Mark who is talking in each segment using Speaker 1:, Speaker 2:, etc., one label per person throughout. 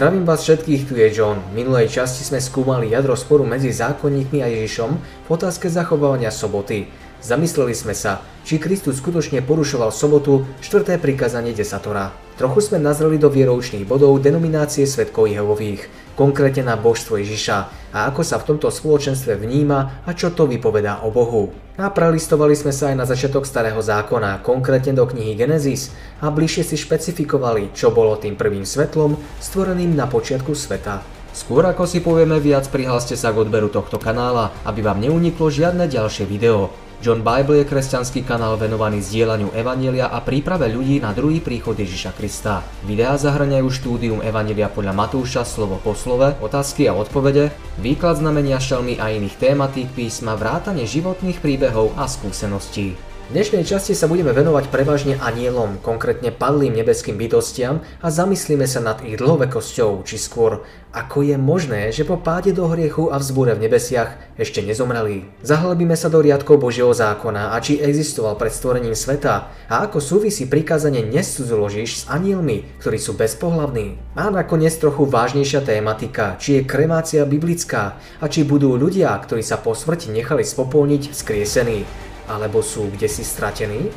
Speaker 1: Zdravím vás všetkých, tu je John. V minulej časti sme skúmali jadro sporu medzi zákonníkmi a Ježišom v otázke zachovávania soboty. Zamysleli sme sa, či Kristus skutočne porušoval sobotu, štvrté prikázanie desatora. Trochu sme nazreli do vieroučných bodov denominácie svetkov Jehovových, konkrétne na božstvo Ježiša a ako sa v tomto spoločenstve vníma a čo to vypovedá o Bohu. A prelistovali sme sa aj na začiatok starého zákona, konkrétne do knihy Genesis a bližšie si špecifikovali, čo bolo tým prvým svetlom stvoreným na počiatku sveta. Skôr ako si povieme viac, prihláste sa k odberu tohto kanála, aby vám neuniklo žiadne ďalšie video. John Bible je kresťanský kanál venovaný zdieľaniu Evanielia a príprave ľudí na druhý príchod Ježiša Krista. Videá zahrňajú štúdium Evanielia podľa Matúša slovo po slove, otázky a odpovede, výklad znamenia šelmy a iných tématík písma, vrátane životných príbehov a skúseností. Dnešnej časti sa budeme venovať prevažne anielom, konkrétne padlým nebeským bytostiam a zamyslíme sa nad ich dlhovekosťou, či skôr ako je možné, že po páde do hriechu a vzbúre v nebesiach ešte nezomreli. Zahlebíme sa do riadkov Božieho zákona a či existoval pred stvorením sveta a ako súvisí prikázanie nescudzoložíš s anielmi, ktorí sú bezpohlavní. A nakoniec trochu vážnejšia tématika, či je kremácia biblická a či budú ľudia, ktorí sa po smrti nechali spopolniť, skriesení alebo sú kde si stratení?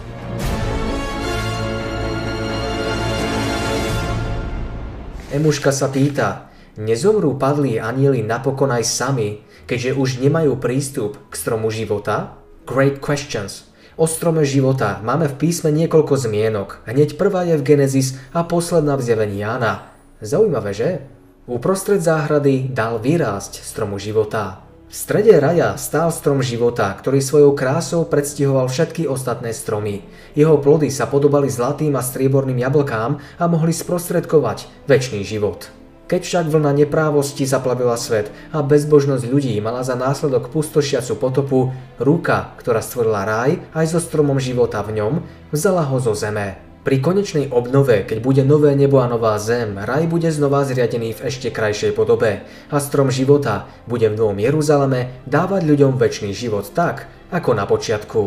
Speaker 1: Emuška sa pýta, nezomrú padlí anieli napokon aj sami, keďže už nemajú prístup k stromu života? Great questions. O strome života máme v písme niekoľko zmienok. Hneď prvá je v Genesis a posledná v zjavení Jána. Zaujímavé, že? Uprostred záhrady dal vyrásť stromu života. V strede raja stál strom života, ktorý svojou krásou predstihoval všetky ostatné stromy. Jeho plody sa podobali zlatým a strieborným jablkám a mohli sprostredkovať väčší život. Keď však vlna neprávosti zaplavila svet a bezbožnosť ľudí mala za následok pustošiacu potopu, ruka, ktorá stvorila raj aj so stromom života v ňom, vzala ho zo zeme. Pri konečnej obnove, keď bude nové nebo a nová zem, raj bude znova zriadený v ešte krajšej podobe a strom života bude v Novom Jeruzaleme dávať ľuďom väčší život tak, ako na počiatku.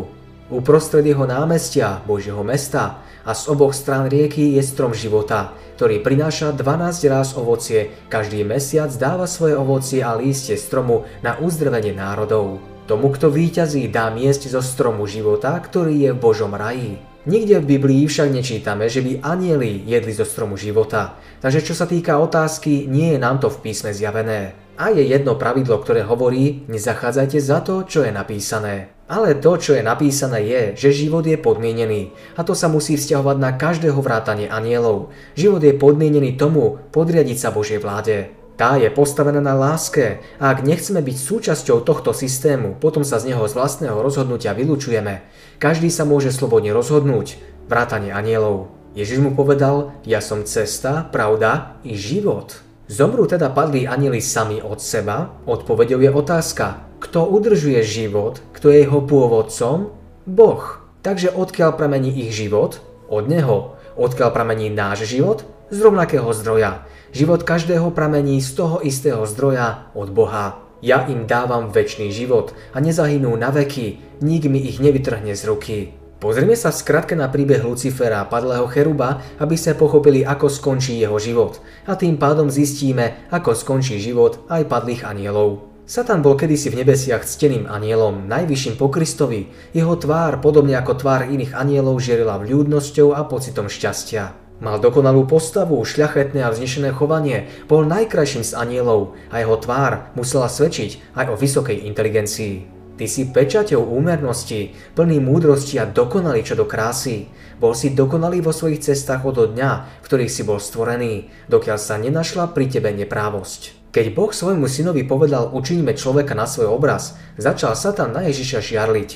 Speaker 1: Uprostred jeho námestia, Božieho mesta a z oboch strán rieky je strom života, ktorý prináša 12 ráz ovocie, každý mesiac dáva svoje ovocie a lístie stromu na uzdrvenie národov. Tomu, kto víťazí, dá miesť zo stromu života, ktorý je v Božom raji. Nikde v Biblii však nečítame, že by anieli jedli zo stromu života. Takže čo sa týka otázky, nie je nám to v písme zjavené. A je jedno pravidlo, ktoré hovorí, nezachádzajte za to, čo je napísané. Ale to, čo je napísané je, že život je podmienený. A to sa musí vzťahovať na každého vrátanie anielov. Život je podmienený tomu podriadiť sa Božej vláde. Tá je postavená na láske a ak nechceme byť súčasťou tohto systému, potom sa z neho z vlastného rozhodnutia vylúčujeme. Každý sa môže slobodne rozhodnúť, vrátane anielov. Ježiš mu povedal, ja som cesta, pravda i život. Zomrú teda padli anieli sami od seba? Odpovedou je otázka, kto udržuje život, kto je jeho pôvodcom? Boh. Takže odkiaľ pramení ich život? Od Neho. Odkiaľ pramení náš život? Z rovnakého zdroja. Život každého pramení z toho istého zdroja od Boha. Ja im dávam väčší život a nezahynú na veky, nik mi ich nevytrhne z ruky. Pozrime sa v na príbeh Lucifera, padlého cheruba, aby sme pochopili, ako skončí jeho život. A tým pádom zistíme, ako skončí život aj padlých anielov. Satan bol kedysi v nebesiach cteným anielom, najvyšším po Kristovi. Jeho tvár, podobne ako tvár iných anielov, žierila vľúdnosťou a pocitom šťastia. Mal dokonalú postavu, šľachetné a vznešené chovanie, bol najkrajším z anielov a jeho tvár musela svedčiť aj o vysokej inteligencii. Ty si pečaťou úmernosti, plný múdrosti a dokonalý čo do krásy. Bol si dokonalý vo svojich cestách od dňa, v ktorých si bol stvorený, dokiaľ sa nenašla pri tebe neprávosť. Keď Boh svojmu synovi povedal učiníme človeka na svoj obraz, začal Satan na Ježiša žiarliť.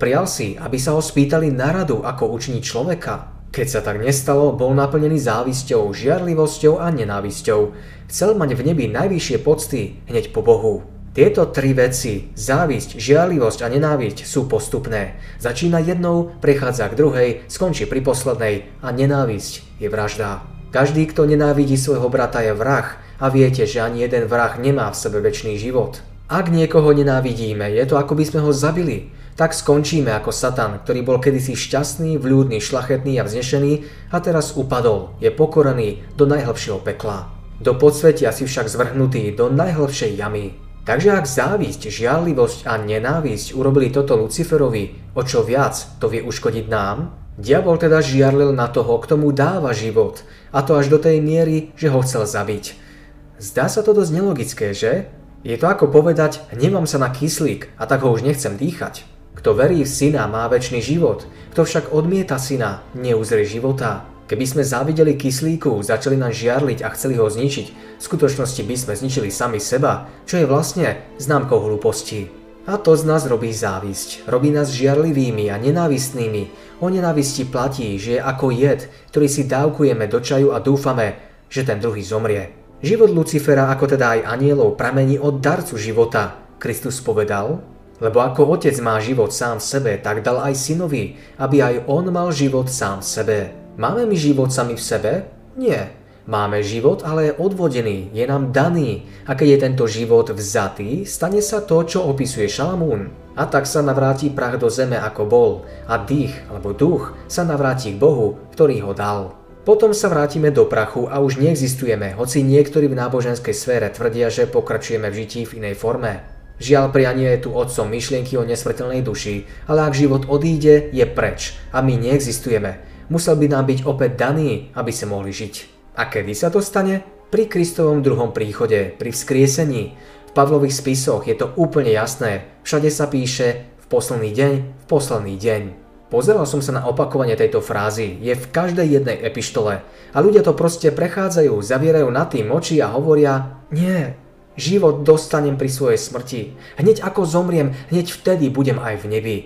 Speaker 1: Prial si, aby sa ho spýtali na radu, ako učiniť človeka. Keď sa tak nestalo, bol naplnený závisťou, žiarlivosťou a nenávisťou. Chcel mať v nebi najvyššie pocty hneď po Bohu. Tieto tri veci, závisť, žiarlivosť a nenávisť sú postupné. Začína jednou, prechádza k druhej, skončí pri poslednej a nenávisť je vražda. Každý, kto nenávidí svojho brata je vrah a viete, že ani jeden vrah nemá v sebe väčší život. Ak niekoho nenávidíme, je to ako by sme ho zabili. Tak skončíme ako Satan, ktorý bol kedysi šťastný, vľúdny, šlachetný a vznešený a teraz upadol, je pokorený do najhlbšieho pekla. Do podsvetia si však zvrhnutý do najhlbšej jamy. Takže ak závisť, žiarlivosť a nenávisť urobili toto Luciferovi, o čo viac to vie uškodiť nám, diabol teda žiarlil na toho, kto mu dáva život, a to až do tej miery, že ho chcel zabiť. Zdá sa to dosť nelogické, že? Je to ako povedať, nemám sa na kyslík a tak ho už nechcem dýchať. Kto verí v syna, má väčší život, kto však odmieta syna, neuzrie života. Keby sme závideli kyslíku, začali nás žiarliť a chceli ho zničiť, v skutočnosti by sme zničili sami seba, čo je vlastne známkou hlúposti. A to z nás robí závisť. Robí nás žiarlivými a nenávistnými. O nenávisti platí, že je ako jed, ktorý si dávkujeme do čaju a dúfame, že ten druhý zomrie. Život Lucifera, ako teda aj anielov, pramení od darcu života. Kristus povedal, lebo ako otec má život sám v sebe, tak dal aj synovi, aby aj on mal život sám v sebe. Máme my život sami v sebe? Nie. Máme život, ale je odvodený, je nám daný. A keď je tento život vzatý, stane sa to, čo opisuje Šalamún. A tak sa navráti prach do zeme ako bol a dých alebo duch sa navráti k Bohu, ktorý ho dal. Potom sa vrátime do prachu a už neexistujeme, hoci niektorí v náboženskej sfére tvrdia, že pokračujeme v žití v inej forme. Žiaľ, prianie je tu otcom myšlienky o nesmrteľnej duši, ale ak život odíde, je preč a my neexistujeme musel by nám byť opäť daný, aby sa mohli žiť. A kedy sa to stane? Pri Kristovom druhom príchode, pri vzkriesení. V Pavlových spisoch je to úplne jasné. Všade sa píše v posledný deň, v posledný deň. Pozeral som sa na opakovanie tejto frázy, je v každej jednej epištole a ľudia to proste prechádzajú, zavierajú na tým oči a hovoria Nie, život dostanem pri svojej smrti. Hneď ako zomriem, hneď vtedy budem aj v nebi.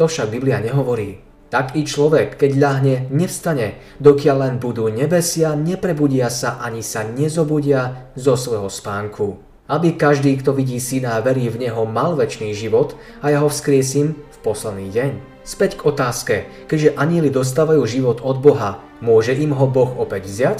Speaker 1: To však Biblia nehovorí. Tak i človek, keď ľahne, nevstane, dokiaľ len budú nebesia, neprebudia sa ani sa nezobudia zo svojho spánku. Aby každý, kto vidí syna a verí v neho, mal väčší život a ja ho vzkriesím v posledný deň. Späť k otázke, keďže anieli dostávajú život od Boha, môže im ho Boh opäť vziať?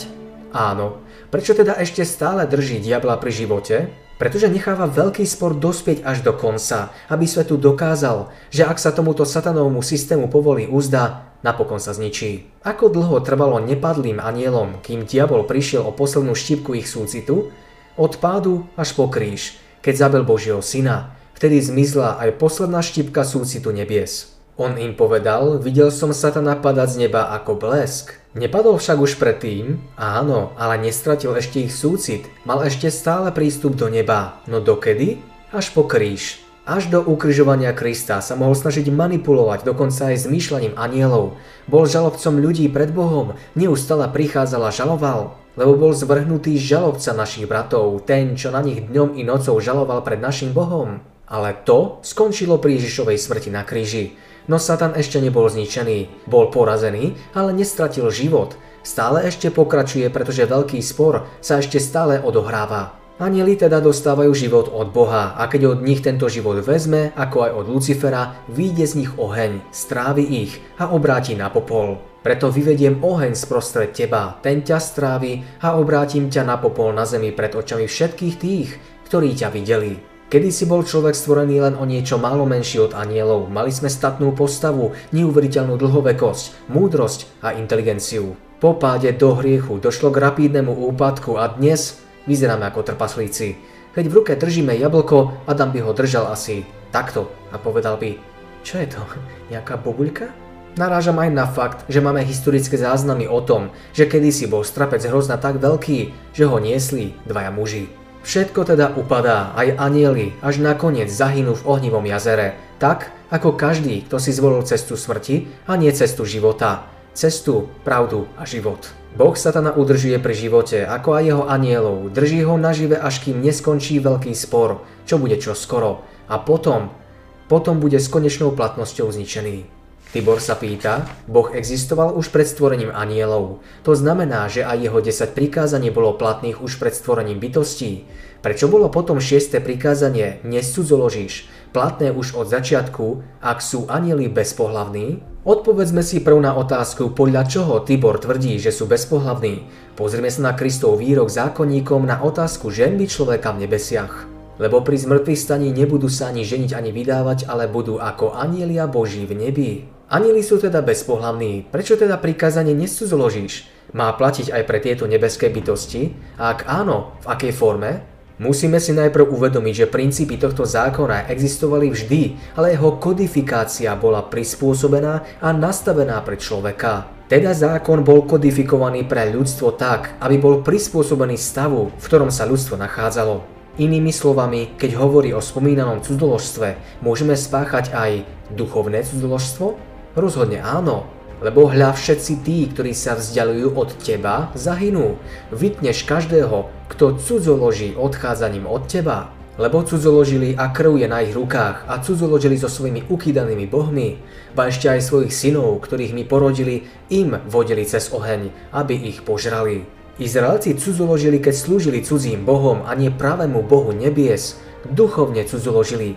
Speaker 1: Áno. Prečo teda ešte stále drží diabla pri živote? Pretože necháva veľký spor dospieť až do konca, aby svetu dokázal, že ak sa tomuto satanovmu systému povolí úzda, napokon sa zničí. Ako dlho trvalo nepadlým anielom, kým diabol prišiel o poslednú štipku ich súcitu? Od pádu až po kríž, keď zabil Božieho syna, vtedy zmizla aj posledná štipka súcitu nebies. On im povedal, videl som satana padať z neba ako blesk. Nepadol však už predtým, áno, ale nestratil ešte ich súcit, mal ešte stále prístup do neba. No dokedy? Až po kríž. Až do ukrižovania Krista sa mohol snažiť manipulovať dokonca aj s myšľaním anielov. Bol žalobcom ľudí pred Bohom, neustále prichádzal a žaloval, lebo bol zvrhnutý žalobca našich bratov, ten, čo na nich dňom i nocou žaloval pred našim Bohom. Ale to skončilo pri Ježišovej smrti na kríži. No Satan ešte nebol zničený, bol porazený, ale nestratil život. Stále ešte pokračuje, pretože veľký spor sa ešte stále odohráva. Anieli teda dostávajú život od Boha a keď od nich tento život vezme, ako aj od Lucifera, vyjde z nich oheň, strávi ich a obráti na popol. Preto vyvediem oheň sprostred teba, ten ťa strávi a obrátim ťa na popol na zemi pred očami všetkých tých, ktorí ťa videli. Kedy si bol človek stvorený len o niečo málo menší od anielov, mali sme statnú postavu, neuveriteľnú dlhovekosť, múdrosť a inteligenciu. Po páde do hriechu došlo k rapídnemu úpadku a dnes vyzeráme ako trpaslíci. Keď v ruke držíme jablko, Adam by ho držal asi takto a povedal by, čo je to, nejaká bobuľka? Narážam aj na fakt, že máme historické záznamy o tom, že kedysi bol strapec hrozna tak veľký, že ho niesli dvaja muži. Všetko teda upadá, aj anieli, až nakoniec zahynú v ohnivom jazere, tak ako každý, kto si zvolil cestu smrti a nie cestu života. Cestu, pravdu a život. Boh satana udržuje pri živote, ako aj jeho anielov, drží ho nažive, až kým neskončí veľký spor, čo bude čo skoro. A potom, potom bude s konečnou platnosťou zničený. Tibor sa pýta, Boh existoval už pred stvorením anielov. To znamená, že aj jeho 10 prikázaní bolo platných už pred stvorením bytostí. Prečo bolo potom 6. prikázanie nescudzoložíš platné už od začiatku, ak sú anieli bezpohlavní? Odpovedzme si prv na otázku, podľa čoho Tibor tvrdí, že sú bezpohlavní. Pozrime sa na Kristov výrok zákonníkom na otázku ženby človeka v nebesiach. Lebo pri zmrtvých staní nebudú sa ani ženiť ani vydávať, ale budú ako anielia Boží v nebi. Anieli sú teda bezpohlavní, prečo teda prikázanie nescudzoložíš? Má platiť aj pre tieto nebeské bytosti? A ak áno, v akej forme? Musíme si najprv uvedomiť, že princípy tohto zákona existovali vždy, ale jeho kodifikácia bola prispôsobená a nastavená pre človeka. Teda zákon bol kodifikovaný pre ľudstvo tak, aby bol prispôsobený stavu, v ktorom sa ľudstvo nachádzalo. Inými slovami, keď hovorí o spomínanom cudzoložstve, môžeme spáchať aj duchovné cudzoložstvo? Rozhodne áno, lebo hľa všetci tí, ktorí sa vzdialujú od teba, zahynú. Vytneš každého, kto cudzoloží odchádzaním od teba. Lebo cudzoložili a krv je na ich rukách a cudzoložili so svojimi ukýdanými bohmi, ba ešte aj svojich synov, ktorých mi porodili, im vodili cez oheň, aby ich požrali. Izraelci cudzoložili, keď slúžili cudzím bohom a nie pravému bohu nebies, duchovne cudzoložili,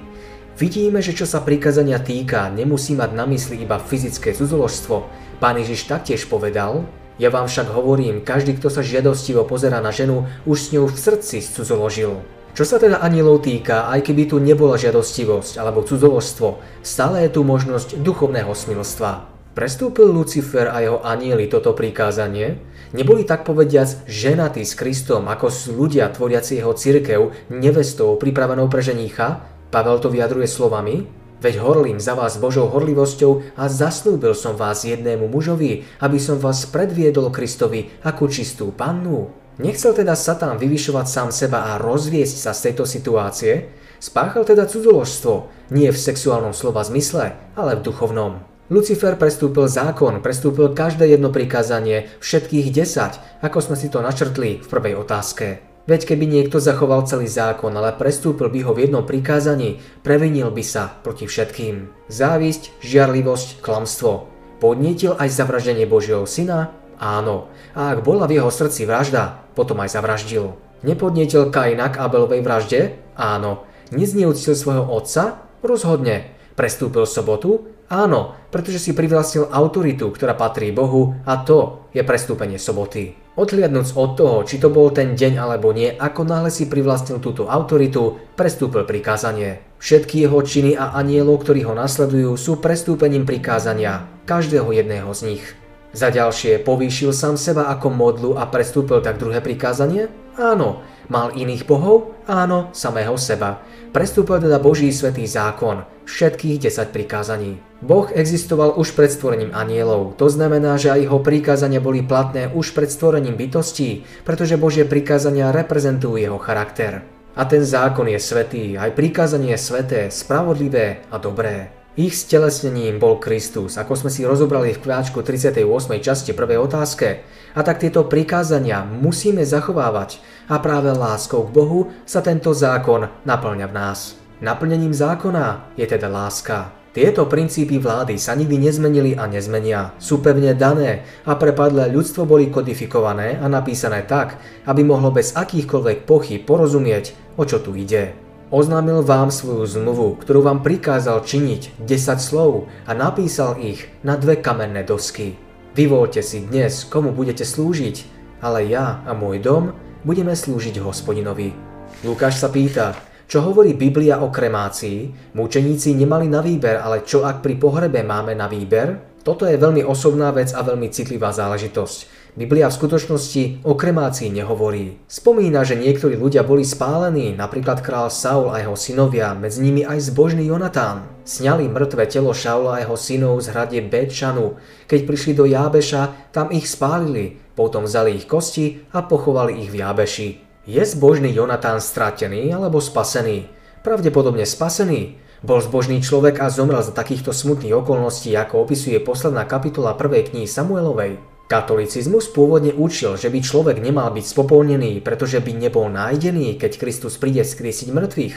Speaker 1: Vidíme, že čo sa prikázania týka, nemusí mať na mysli iba fyzické cudzoložstvo. Pán Ježiš taktiež povedal, ja vám však hovorím, každý, kto sa žiadostivo pozera na ženu, už s ňou v srdci cudzoložil. Čo sa teda anielov týka, aj keby tu nebola žiadostivosť alebo cudzoložstvo, stále je tu možnosť duchovného smilstva. Prestúpil Lucifer a jeho anieli toto prikázanie? Neboli tak povediac ženatí s Kristom, ako sú ľudia tvoriaci jeho cirkev nevestou pripravenou pre ženícha? Pavel to vyjadruje slovami, Veď horlím za vás Božou horlivosťou a zaslúbil som vás jednému mužovi, aby som vás predviedol Kristovi ako čistú pannu. Nechcel teda Satan vyvyšovať sám seba a rozviesť sa z tejto situácie, spáchal teda cudzoložstvo, nie v sexuálnom slova zmysle, ale v duchovnom. Lucifer prestúpil zákon, prestúpil každé jedno prikázanie, všetkých 10, ako sme si to načrtli v prvej otázke. Veď keby niekto zachoval celý zákon, ale prestúpil by ho v jednom prikázaní, previnil by sa proti všetkým. Závisť, žiarlivosť, klamstvo. Podnietil aj zavraždenie Božieho syna? Áno. A ak bola v jeho srdci vražda, potom aj zavraždil. Nepodnietil Kaina k Abelovej vražde? Áno. Nezneúctil svojho otca? Rozhodne. Prestúpil sobotu? Áno, pretože si privlastnil autoritu, ktorá patrí Bohu a to je prestúpenie soboty. Odhliadnúc od toho, či to bol ten deň alebo nie, ako náhle si privlastnil túto autoritu, prestúpil prikázanie. Všetky jeho činy a anielov, ktorí ho nasledujú, sú prestúpením prikázania, každého jedného z nich. Za ďalšie, povýšil sám seba ako modlu a prestúpil tak druhé prikázanie? Áno. Mal iných bohov? Áno, samého seba. Prestúpil teda Boží svetý zákon, všetkých 10 prikázaní. Boh existoval už pred stvorením anielov, to znamená, že aj jeho prikázania boli platné už pred stvorením bytostí, pretože Božie prikázania reprezentujú jeho charakter. A ten zákon je svetý, aj prikázanie je sveté, spravodlivé a dobré. Ich stelesnením bol Kristus, ako sme si rozobrali v kváčku 38. časti prvej otázke. A tak tieto prikázania musíme zachovávať a práve láskou k Bohu sa tento zákon naplňa v nás. Naplnením zákona je teda láska. Tieto princípy vlády sa nikdy nezmenili a nezmenia. Sú pevne dané a prepadlé ľudstvo boli kodifikované a napísané tak, aby mohlo bez akýchkoľvek pochyb porozumieť, o čo tu ide. Oznámil vám svoju zmluvu, ktorú vám prikázal činiť 10 slov a napísal ich na dve kamenné dosky. Vyvolte si dnes, komu budete slúžiť, ale ja a môj dom budeme slúžiť hospodinovi. Lukáš sa pýta, čo hovorí Biblia o kremácii? Mučeníci nemali na výber, ale čo ak pri pohrebe máme na výber? Toto je veľmi osobná vec a veľmi citlivá záležitosť. Biblia v skutočnosti o kremácii nehovorí. Spomína, že niektorí ľudia boli spálení, napríklad král Saul a jeho synovia, medzi nimi aj zbožný Jonatán. Sňali mŕtve telo Šaula a jeho synov z hrade Betšanu. Keď prišli do Jábeša, tam ich spálili, potom vzali ich kosti a pochovali ich v Jábeši. Je zbožný Jonatán stratený alebo spasený? Pravdepodobne spasený. Bol zbožný človek a zomrel za takýchto smutných okolností, ako opisuje posledná kapitola prvej knihy Samuelovej. Katolicizmus pôvodne učil, že by človek nemal byť spopolnený, pretože by nebol nájdený, keď Kristus príde skriesiť mŕtvych.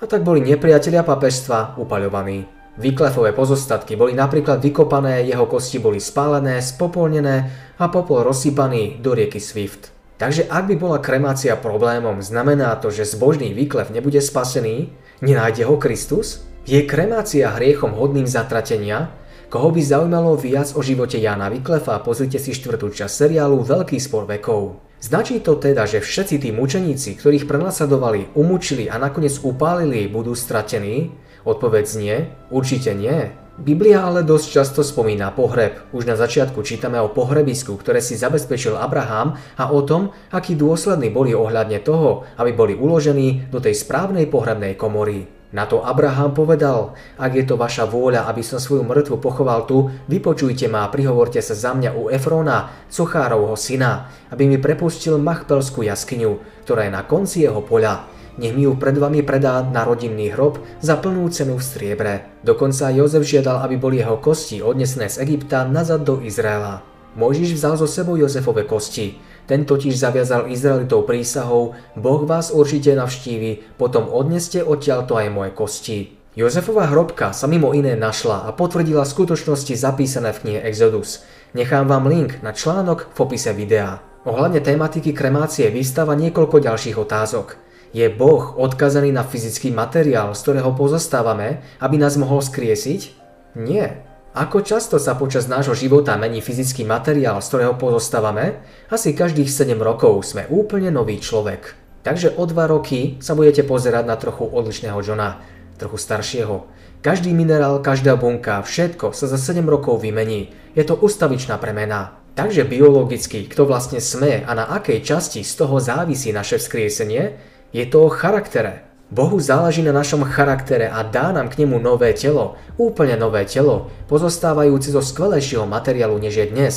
Speaker 1: A tak boli nepriatelia papežstva upaľovaní. Vyklefové pozostatky boli napríklad vykopané, jeho kosti boli spálené, spopolnené a popol rozsypaný do rieky Swift. Takže ak by bola kremácia problémom, znamená to, že zbožný výklef nebude spasený? Nenájde ho Kristus? Je kremácia hriechom hodným zatratenia? Koho by zaujímalo viac o živote Jana Vyklefa, pozrite si štvrtú časť seriálu Veľký spor vekov. Značí to teda, že všetci tí mučeníci, ktorých prenasledovali, umúčili a nakoniec upálili, budú stratení? Odpoveď nie, určite nie. Biblia ale dosť často spomína pohreb. Už na začiatku čítame o pohrebisku, ktoré si zabezpečil Abraham a o tom, akí dôslední boli ohľadne toho, aby boli uložení do tej správnej pohrebnej komory. Na to Abraham povedal, ak je to vaša vôľa, aby som svoju mŕtvu pochoval tu, vypočujte ma a prihovorte sa za mňa u Efróna, Sochárovho syna, aby mi prepustil Machpelskú jaskyňu, ktorá je na konci jeho poľa nech mi ju pred vami predá na rodinný hrob za plnú cenu v striebre. Dokonca Jozef žiadal, aby boli jeho kosti odnesené z Egypta nazad do Izraela. Mojžiš vzal zo sebou Jozefove kosti. Ten totiž zaviazal Izraelitov prísahou, Boh vás určite navštívi, potom odneste odtiaľto aj moje kosti. Jozefova hrobka sa mimo iné našla a potvrdila skutočnosti zapísané v knihe Exodus. Nechám vám link na článok v opise videa. Ohľadne tematiky kremácie vystáva niekoľko ďalších otázok. Je Boh odkazaný na fyzický materiál, z ktorého pozostávame, aby nás mohol skriesiť? Nie. Ako často sa počas nášho života mení fyzický materiál, z ktorého pozostávame? Asi každých 7 rokov sme úplne nový človek. Takže o 2 roky sa budete pozerať na trochu odlišného Johna, trochu staršieho. Každý minerál, každá bunka, všetko sa za 7 rokov vymení. Je to ustavičná premena. Takže biologicky, kto vlastne sme a na akej časti z toho závisí naše vzkriesenie, je to o charaktere. Bohu záleží na našom charaktere a dá nám k nemu nové telo, úplne nové telo, pozostávajúce zo skvelejšieho materiálu než je dnes.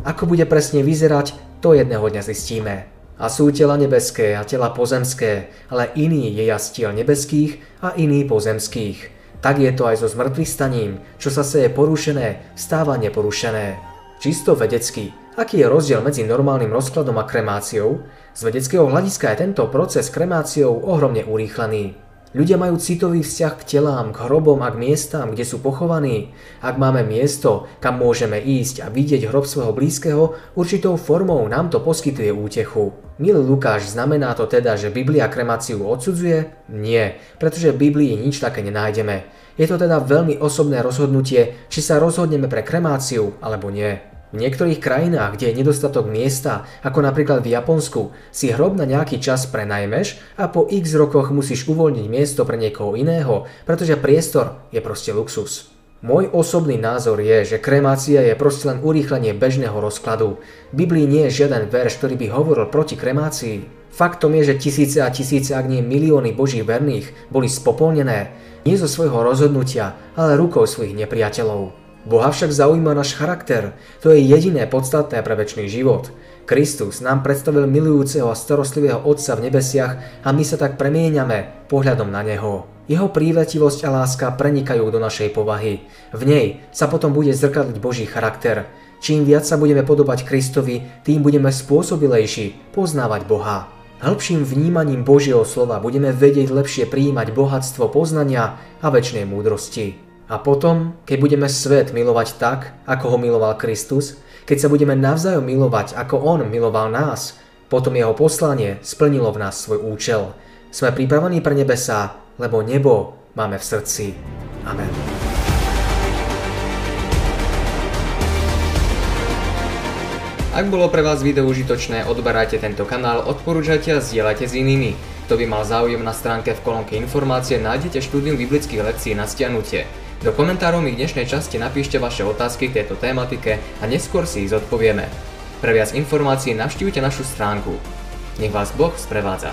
Speaker 1: Ako bude presne vyzerať, to jedného dňa zistíme. A sú tela nebeské a tela pozemské, ale iný je jastiel nebeských a iný pozemských. Tak je to aj so zmrtvých staním, čo sa seje porušené, stáva neporušené. Čisto vedecky, aký je rozdiel medzi normálnym rozkladom a kremáciou? Z vedeckého hľadiska je tento proces kremáciou ohromne urýchlený. Ľudia majú citový vzťah k telám, k hrobom a k miestam, kde sú pochovaní. Ak máme miesto, kam môžeme ísť a vidieť hrob svojho blízkeho, určitou formou nám to poskytuje útechu. Milý Lukáš, znamená to teda, že Biblia kremáciu odsudzuje? Nie, pretože v Biblii nič také nenájdeme. Je to teda veľmi osobné rozhodnutie, či sa rozhodneme pre kremáciu alebo nie. V niektorých krajinách, kde je nedostatok miesta, ako napríklad v Japonsku, si hrob na nejaký čas prenajmeš a po x rokoch musíš uvoľniť miesto pre niekoho iného, pretože priestor je proste luxus. Môj osobný názor je, že kremácia je proste len urýchlenie bežného rozkladu. V Biblii nie je žiaden verš, ktorý by hovoril proti kremácii. Faktom je, že tisíce a tisíce, ak nie milióny božích verných, boli spopolnené, nie zo svojho rozhodnutia, ale rukou svojich nepriateľov. Boha však zaujíma náš charakter. To je jediné podstatné pre väčší život. Kristus nám predstavil milujúceho a starostlivého Otca v nebesiach a my sa tak premieňame pohľadom na Neho. Jeho prívetivosť a láska prenikajú do našej povahy. V nej sa potom bude zrkadliť Boží charakter. Čím viac sa budeme podobať Kristovi, tým budeme spôsobilejší poznávať Boha. Hĺbším vnímaním Božieho slova budeme vedieť lepšie prijímať bohatstvo poznania a väčšnej múdrosti. A potom, keď budeme svet milovať tak, ako ho miloval Kristus, keď sa budeme navzájom milovať, ako on miloval nás, potom jeho poslanie splnilo v nás svoj účel. Sme pripravení pre nebesa, lebo nebo máme v srdci. Amen. Ak bolo pre vás video užitočné, odberajte tento kanál, odporúčajte a zdieľajte s inými. Kto by mal záujem na stránke v kolónke informácie, nájdete štúdium biblických lekcií na stiahnutie. Do komentárov mi v dnešnej časti napíšte vaše otázky k tejto tématike a neskôr si ich zodpovieme. Pre viac informácií navštívte našu stránku. Nech vás Boh sprevádza.